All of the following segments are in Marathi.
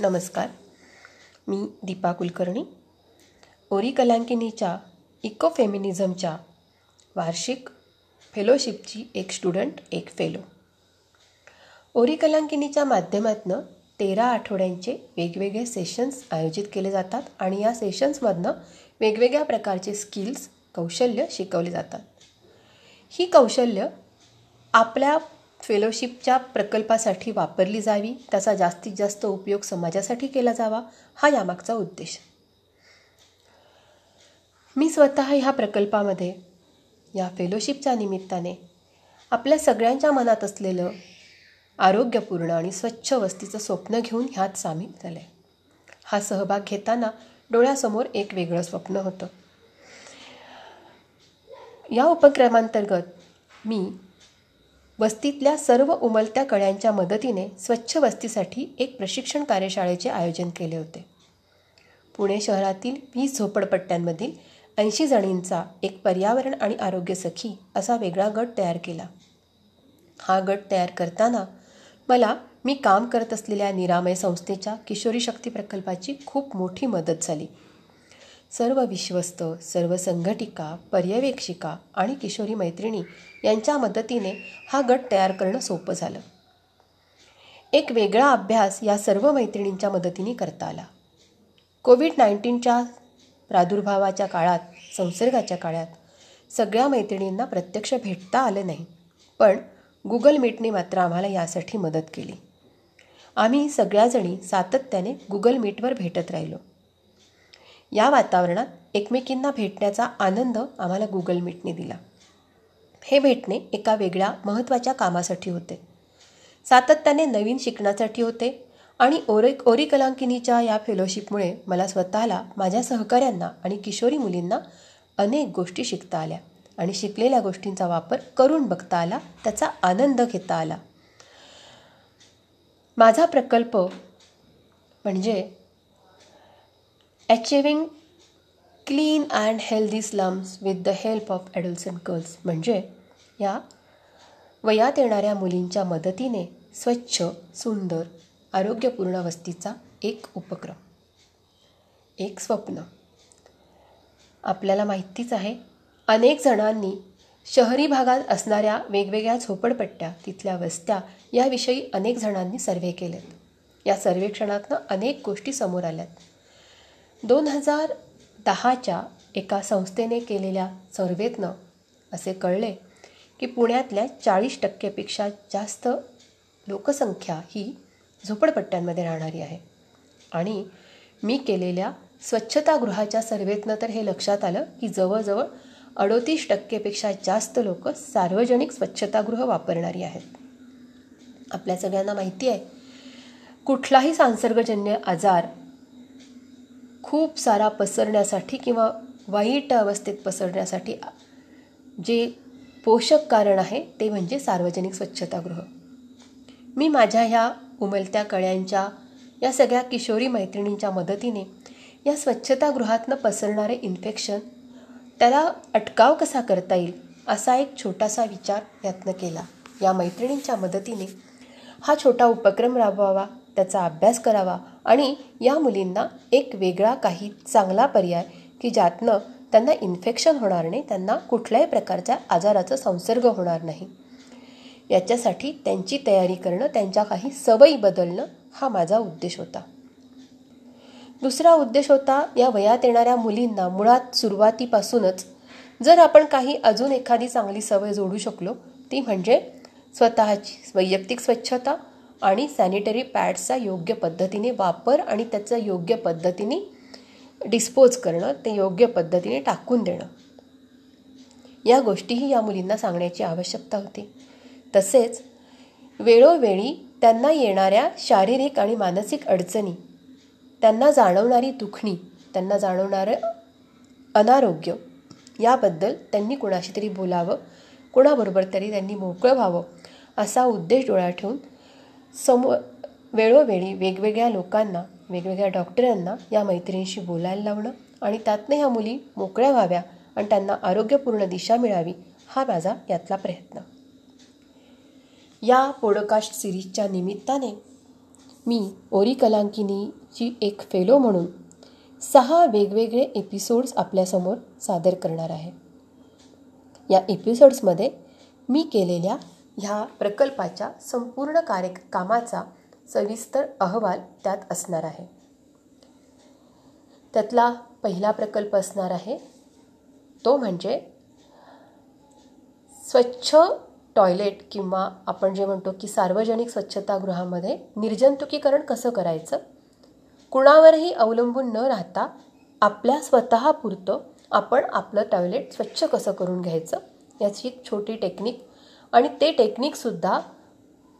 नमस्कार. मी दीपा कुलकर्णी. ओरी कलांकिनीच्या इको फेमिनिझमच्या वार्षिक फेलोशिपची एक स्टुडंट एक फेलो. ओरी कलांकिनीच्या माध्यमातून तेरा आठवड्यांचे वेगवेगळे सेशन्स आयोजित केले जातात आणि या सेशन्समधनं वेगवेगळ्या प्रकारचे स्किल्स कौशल्य शिकवले जातात. ही कौशल्य आपल्या फेलोशिपच्या प्रकल्पासाठी वापरली जावी त्याचा जास्तीत जास्त उपयोग समाजासाठी केला जावा हा यामागचा उद्देश. मी स्वतः ह्या प्रकल्पामध्ये या फेलोशिपच्या निमित्ताने आपल्या सगळ्यांच्या मनात असलेलं आरोग्यपूर्ण आणि स्वच्छ वस्तीचं स्वप्न घेऊन ह्यात सामील झालं. आहे हा सहभाग घेताना डोळ्यासमोर एक वेगळं स्वप्न होतं. या उपक्रमांतर्गत मी वस्तीतल्या सर्व उमलत्या कळ्यांच्या मदतीने स्वच्छ वस्तीसाठी एक प्रशिक्षण कार्यशाळेचे आयोजन केले होते. पुणे शहरातील वीस झोपडपट्ट्यांमधील ऐंशी जणींचा एक पर्यावरण आणि आरोग्य सखी असा वेगळा गट तयार केला. हा गट तयार करताना मला मी काम करत असलेल्या निरामय संस्थेच्या किशोरी शक्ती प्रकल्पाची खूप मोठी मदत झाली. सर्व विश्वस्त सर्व संघटिका पर्यवेक्षिका आणि किशोरी मैत्रिणी यांच्या मदतीने हा गट तयार करणं सोपं झालं. एक वेगळा अभ्यास या सर्व मैत्रिणींच्या मदतीने करता आला. कोविड नाईन्टीनच्या प्रादुर्भावाच्या काळात संसर्गाच्या काळात सगळ्या मैत्रिणींना प्रत्यक्ष भेटता आलं नाही. पण गुगल मीटने मात्र आम्हाला यासाठी मदत केली. आम्ही सगळ्याजणी सातत्याने गुगल मीटवर भेटत राहिलो. या वातावरणात एकमेकींना भेटण्याचा आनंद आम्हाला गुगल मीटने दिला. हे भेटणे एका वेगळ्या महत्त्वाच्या कामासाठी होते. सातत्याने नवीन शिकण्यासाठी होते आणि ओरे ओरी कलांकिनीच्या या फेलोशिपमुळे मला स्वतःला माझ्या सहकाऱ्यांना आणि किशोरी मुलींना अनेक गोष्टी शिकता आल्या आणि शिकलेल्या गोष्टींचा वापर करून बघता आला त्याचा आनंद घेता आला. माझा प्रकल्प म्हणजे achieving clean and healthy slums with the help of adolescent girls म्हणजे या वयात येणाऱ्या मुलींच्या मदतीने स्वच्छ सुंदर आरोग्यपूर्ण वस्तीचा एक उपक्रम एक स्वप्न. आपल्याला माहितीच आहे अनेक जणांनी शहरी भागात असणाऱ्या वेगवेगळ्या झोपडपट्ट्या तिथल्या वस्त्या याविषयी अनेक जणांनी सर्वे केलेत. या सर्वेक्षणातनं अनेक गोष्टी समोर आल्यात. दोन हजार दहाच्या एका संस्थेने केलेल्या सर्व्हेतनं असे कळले की पुण्यातल्या चाळीस टक्केपेक्षा जास्त लोकसंख्या ही झोपडपट्ट्यांमध्ये राहणारी आहे. आणि मी केलेल्या स्वच्छतागृहाच्या सर्व्हेतनं तर हे लक्षात आलं की जवळजवळ अडोतीस टक्केपेक्षा जास्त लोक सार्वजनिक स्वच्छतागृह वापरणारी आहेत. आपल्या सगळ्यांना माहिती आहे कुठलाही संसर्गजन्य आजार खूप सारा पसरण्यासाठी किंवा वाईट अवस्थेत पसरण्यासाठी जे पोषक कारण आहे ते म्हणजे सार्वजनिक स्वच्छतागृह. मी माझ्या ह्या उमलत्या कळ्यांच्या या सगळ्या किशोरी मैत्रिणींच्या मदतीने या स्वच्छतागृहातनं पसरणारे इन्फेक्शन त्याला अटकाव कसा करता येईल असा एक छोटासा विचार यत्न केला. या मैत्रिणींच्या मदतीने हा छोटा उपक्रम राबवावा त्याचा अभ्यास करावा आणि या मुलींना एक वेगळा काही चांगला पर्याय की ज्यातनं त्यांना इन्फेक्शन होणार नाही त्यांना कुठल्याही प्रकारच्या आजाराचा संसर्ग होणार नाही. याच्यासाठी त्यांची तयारी करणं त्यांच्या काही सवयी बदलणं हा माझा उद्देश होता. दुसरा उद्देश होता या वयात येणाऱ्या मुलींना मुळात सुरुवातीपासूनच जर आपण काही अजून एखादी चांगली सवय जोडू शकलो ती म्हणजे स्वतःची वैयक्तिक स्वच्छता आणि सॅनिटरी पॅड्सचा योग्य पद्धतीने वापर आणि त्याचं योग्य पद्धतीने डिस्पोज करणं ते योग्य पद्धतीने टाकून देणं. या गोष्टीही या मुलींना सांगण्याची आवश्यकता होती. तसेच वेळोवेळी त्यांना येणाऱ्या शारीरिक आणि मानसिक अडचणी त्यांना जाणवणारी दुखणी त्यांना जाणवणारं अनारोग्य याबद्दल त्यांनी कुणाशी तरी बोलावं कुणाबरोबर तरी त्यांनी मोकळं व्हावं असा उद्देश डोळ्यात ठेवून समो वेळोवेळी वेगवेगळ्या लोकांना वेगवेगळ्या डॉक्टरांना या मैत्रिणींशी बोलायला लावणं आणि त्यातनं ह्या मुली मोकळ्या व्हाव्या आणि त्यांना आरोग्यपूर्ण दिशा मिळावी हा माझा यातला प्रयत्न. या पॉडकास्ट सिरीजच्या निमित्ताने मी ओरी कलांकिनीची एक फेलो म्हणून सहा वेगवेगळे एपिसोड्स आपल्यासमोर सादर करणार आहे. या एपिसोड्समध्ये मी केलेल्या ह्या प्रकल्पाच्या संपूर्ण कार्य कामाचा सविस्तर अहवाल त्यात असणार आहे. त्यातला पहिला प्रकल्प असणार आहे तो म्हणजे स्वच्छ टॉयलेट किंवा आपण जे म्हणतो की सार्वजनिक स्वच्छतागृहामध्ये निर्जंतुकीकरण कसं करायचं? कुणावरही अवलंबून न राहता आपल्या स्वतःपुरतं आपण आपलं टॉयलेट स्वच्छ कसं करून घ्यायचं? याची एक छोटी टेक्निक आणि ते टेक्निकसुद्धा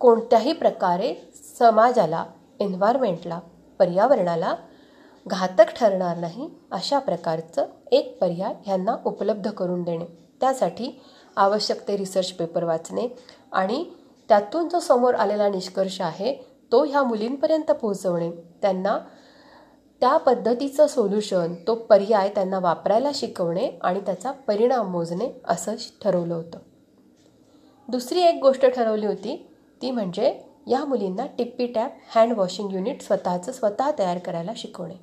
कोणत्याही प्रकारे समाजाला एन्व्हायरमेंटला पर्यावरणाला घातक ठरणार नाही अशा प्रकारचं एक पर्याय ह्यांना उपलब्ध करून देणे. त्यासाठी आवश्यक ते रिसर्च पेपर वाचणे आणि त्यातून जो समोर आलेला निष्कर्ष आहे तो ह्या मुलींपर्यंत पोहोचवणे. त्यांना त्या पद्धतीचं सोल्युशन तो पर्याय त्यांना वापरायला शिकवणे आणि त्याचा परिणाम मोजणे असं ठरवलं होतं. दुसरी एक गोष्ट ठरवली होती ती म्हणजे या मुलींना tippy tap hand washing unit स्वतःचं स्वतः तयार करायला शिकवणे.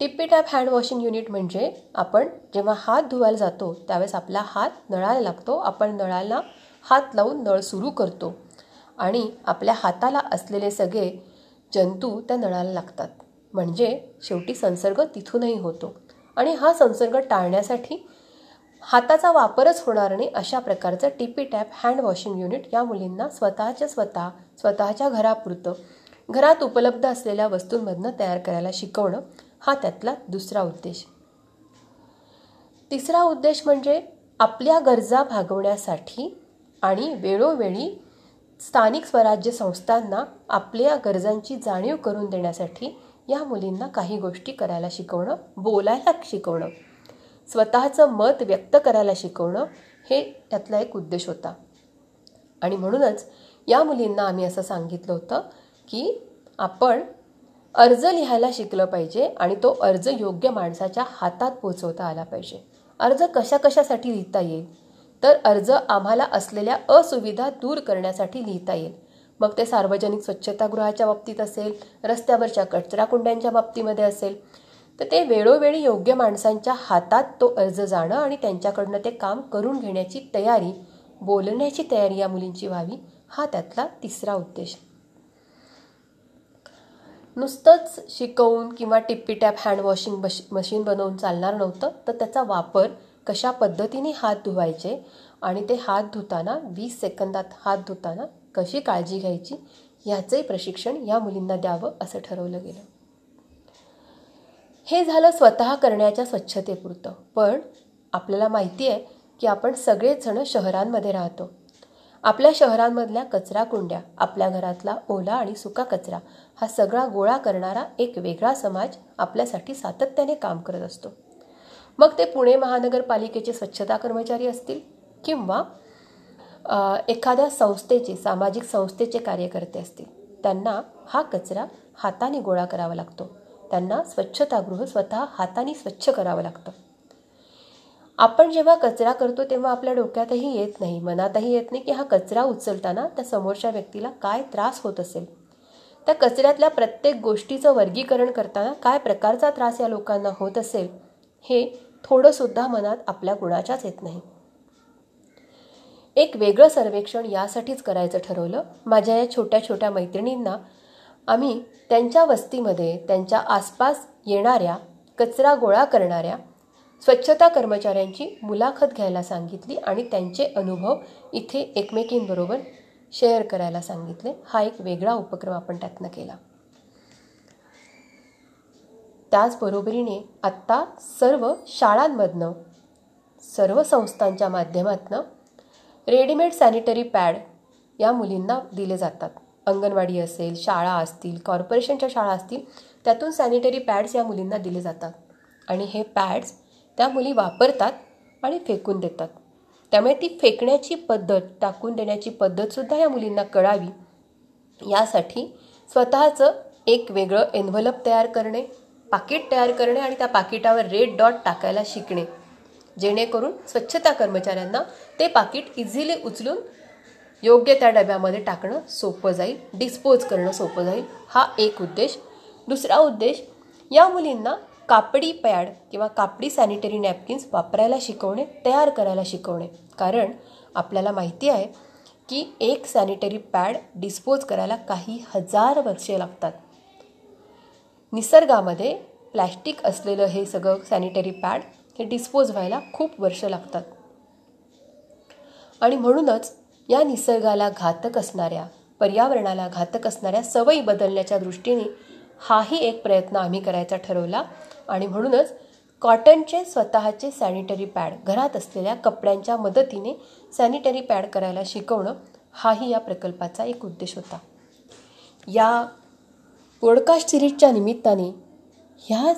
Tippy tap hand washing unit म्हणजे आपण जेव्हा हात धुवायला जातो त्यावेळेस आपला हात नळाला लागतो आपण नळाला हात लावून नळ सुरू करतो आणि आपल्या हाताला असलेले सगळे जंतू त्या नळाला लागतात. म्हणजे शेवटी संसर्ग तिथूनही होतो आणि हा संसर्ग टाळण्यासाठी हाताचा वापरच होणार नाही अशा प्रकारचं tippy tap hand washing unit या मुलींना स्वतःच्या स्वतः स्वतःच्या घरापुरतं घरात उपलब्ध असलेल्या वस्तूंमधनं तयार करायला शिकवणं हा त्यातला दुसरा उद्देश. तिसरा उद्देश म्हणजे आपल्या गरजा भागवण्यासाठी आणि वेळोवेळी स्थानिक स्वराज्य संस्थांना आपल्या गरजांची जाणीव करून देण्यासाठी या मुलींना काही गोष्टी करायला शिकवणं बोलायला शिकवणं. स्वतःचं मत व्यक्त करायला शिकवणं हे त्यातला एक उद्देश होता. आणि म्हणूनच या मुलींना आम्ही असं सांगितलं होतं की आपण अर्ज लिहायला शिकलं पाहिजे आणि तो अर्ज योग्य माणसाच्या हातात पोचवता आला पाहिजे. अर्ज कशा कशासाठी लिहिता येईल? तर अर्ज आम्हाला असलेल्या असुविधा दूर करण्यासाठी लिहिता येईल. मग ते सार्वजनिक स्वच्छतागृहाच्या बाबतीत असेल रस्त्यावरच्या कचराकुंड्यांच्या बाबतीमध्ये असेल तर ते वेळोवेळी योग्य माणसांच्या हातात तो अर्ज जाणं आणि त्यांच्याकडनं ते काम करून घेण्याची तयारी बोलण्याची तयारी या मुलींची व्हावी हा त्यातला तिसरा उद्देश नुसतंच शिकवून किंवा टिप्पीटॅप हँड वॉशिंग मशीन बनवून चालणार नव्हतं तर त्याचा वापर कशा पद्धतीने हात धुवायचे आणि ते हात धुताना वीस सेकंदात हात धुताना कशी काळजी घ्यायची ह्याचंही प्रशिक्षण या मुलींना द्यावं असं ठरवलं गेलं. हे झालं स्वतः करण्याच्या स्वच्छतेपुरतं. पण आपल्याला माहिती आहे की आपण सगळेच जण शहरांमध्ये राहतो. आपल्या शहरांमधल्या कचरा कुंड्या आपल्या घरातला ओला आणि सुका कचरा हा सगळा गोळा करणारा एक वेगळा समाज आपल्यासाठी सातत्याने काम करत असतो. मग ते पुणे महानगरपालिकेचे स्वच्छता कर्मचारी असतील किंवा एखाद्या संस्थेचे सामाजिक संस्थेचे कार्यकर्ते असतील. त्यांना हा कचरा हाताने गोळा करावा लागतो. त्यांना स्वच्छतागृह स्वतः हाताने स्वच्छ करावं लागतं. आपण जेव्हा कचरा करतो तेव्हा आपल्या डोक्यातही येत नाही मनातही येत नाही की हा कचरा उचलताना त्या समोरच्या व्यक्तीला काय त्रास होत असेल. त्या कचऱ्यातल्या प्रत्येक गोष्टीचं वर्गीकरण करताना काय प्रकारचा त्रास या लोकांना होत असेल हे थोडंसुद्धा मनात आपल्या गुणाच्याच येत नाही. एक वेगळं सर्वेक्षण यासाठीच करायचं ठरवलं. माझ्या या छोट्या छोट्या मैत्रिणींना आम्ही त्यांच्या वस्तीमध्ये त्यांच्या आसपास येणाऱ्या कचरा गोळा करणाऱ्या स्वच्छता कर्मचाऱ्यांची मुलाखत घ्यायला सांगितली आणि त्यांचे अनुभव इथे एकमेकींबरोबर शेअर करायला सांगितले. हा एक वेगळा उपक्रम आपण त्यातनं केला. त्याचबरोबरीने आत्ता सर्व शाळांमधनं सर्व संस्थांच्या माध्यमातनं रेडीमेड सॅनिटरी पॅड या मुलींना दिले जातात. अंगणवाडी असेल शाळा असतील कॉर्पोरेशनच्या शाळा असतील त्यातून सॅनिटरी पॅड्स या मुलींना दिले जातात. आणि हे पॅड्स त्या मुली वापरतात आणि फेकून देतात. त्यामुळे ती फेकण्याची पद्धत टाकून देण्याची पद्धतसुद्धा या मुलींना कळावी. यासाठी स्वतःचं एक वेगळं एन्व्हलप तयार करणे पाकिट तयार करणे आणि त्या पाकिटावर रेड डॉट टाकायला शिकणे. जेणेकरून स्वच्छता कर्मचाऱ्यांना ते पाकिट इझिली उचलून योग्य त्या डब्यामध्ये टाकणं सोपं जाईल डिस्पोज करणं सोपं जाईल. हा एक उद्देश. दुसरा उद्देश या मुलींना कापडी पॅड किंवा कापडी सॅनिटरी नॅपकिन्स वापरायला शिकवणे तयार करायला शिकवणे. कारण आपल्याला माहिती आहे की एक सॅनिटरी पॅड डिस्पोज करायला काही हजार वर्षे लागतात. निसर्गामध्ये प्लॅस्टिक असलेलं हे सगळं सॅनिटरी पॅड हे डिस्पोज व्हायला खूप वर्ष लागतात. आणि म्हणूनच या निसर्गाला घातक असणाऱ्या पर्यावरणाला घातक असणाऱ्या सवयी बदलण्याच्या दृष्टीने हाही एक प्रयत्न आम्ही करायचा ठरवला. आणि म्हणूनच कॉटनचे स्वतःचे सॅनिटरी पॅड घरात असलेल्या कपड्यांच्या मदतीने सॅनिटरी पॅड करायला शिकवणं हाही या प्रकल्पाचा एक उद्देश होता. या पॉडकास्ट सिरीजच्या निमित्ताने ह्या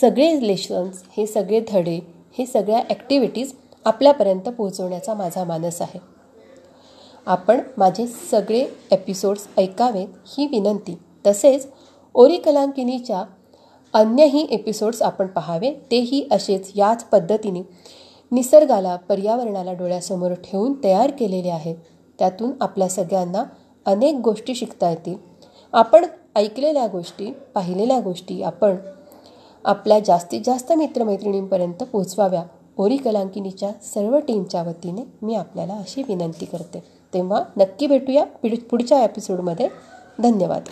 सगळे लेशन्स हे सगळे धडे हे सगळ्या ॲक्टिव्हिटीज आपल्यापर्यंत पोहोचवण्याचा माझा मानस आहे. आपण माझे सगळे एपिसोड्स ऐकावेत ही विनंती. तसेच ओरी कलांकिनीच्या अन्यही एपिसोड्स आपण पाहावे तेही असेच याच पद्धतीने निसर्गाला पर्यावरणाला डोळ्यासमोर ठेवून तयार केलेले आहेत. त्यातून आपल्या सगळ्यांना अनेक गोष्टी शिकता येतील. आपण ऐकलेल्या गोष्टी पाहिलेल्या गोष्टी आपण आपल्या जास्तीत जास्त मित्रमैत्रिणींपर्यंत पोहोचवाव्या. ओरी कलांकिनीच्या सर्व टीमच्या वतीने मी आपल्याला अशी विनंती करते. तेव्हा नक्की भेटूया पुढच्या एपिसोडमध्ये धन्यवाद.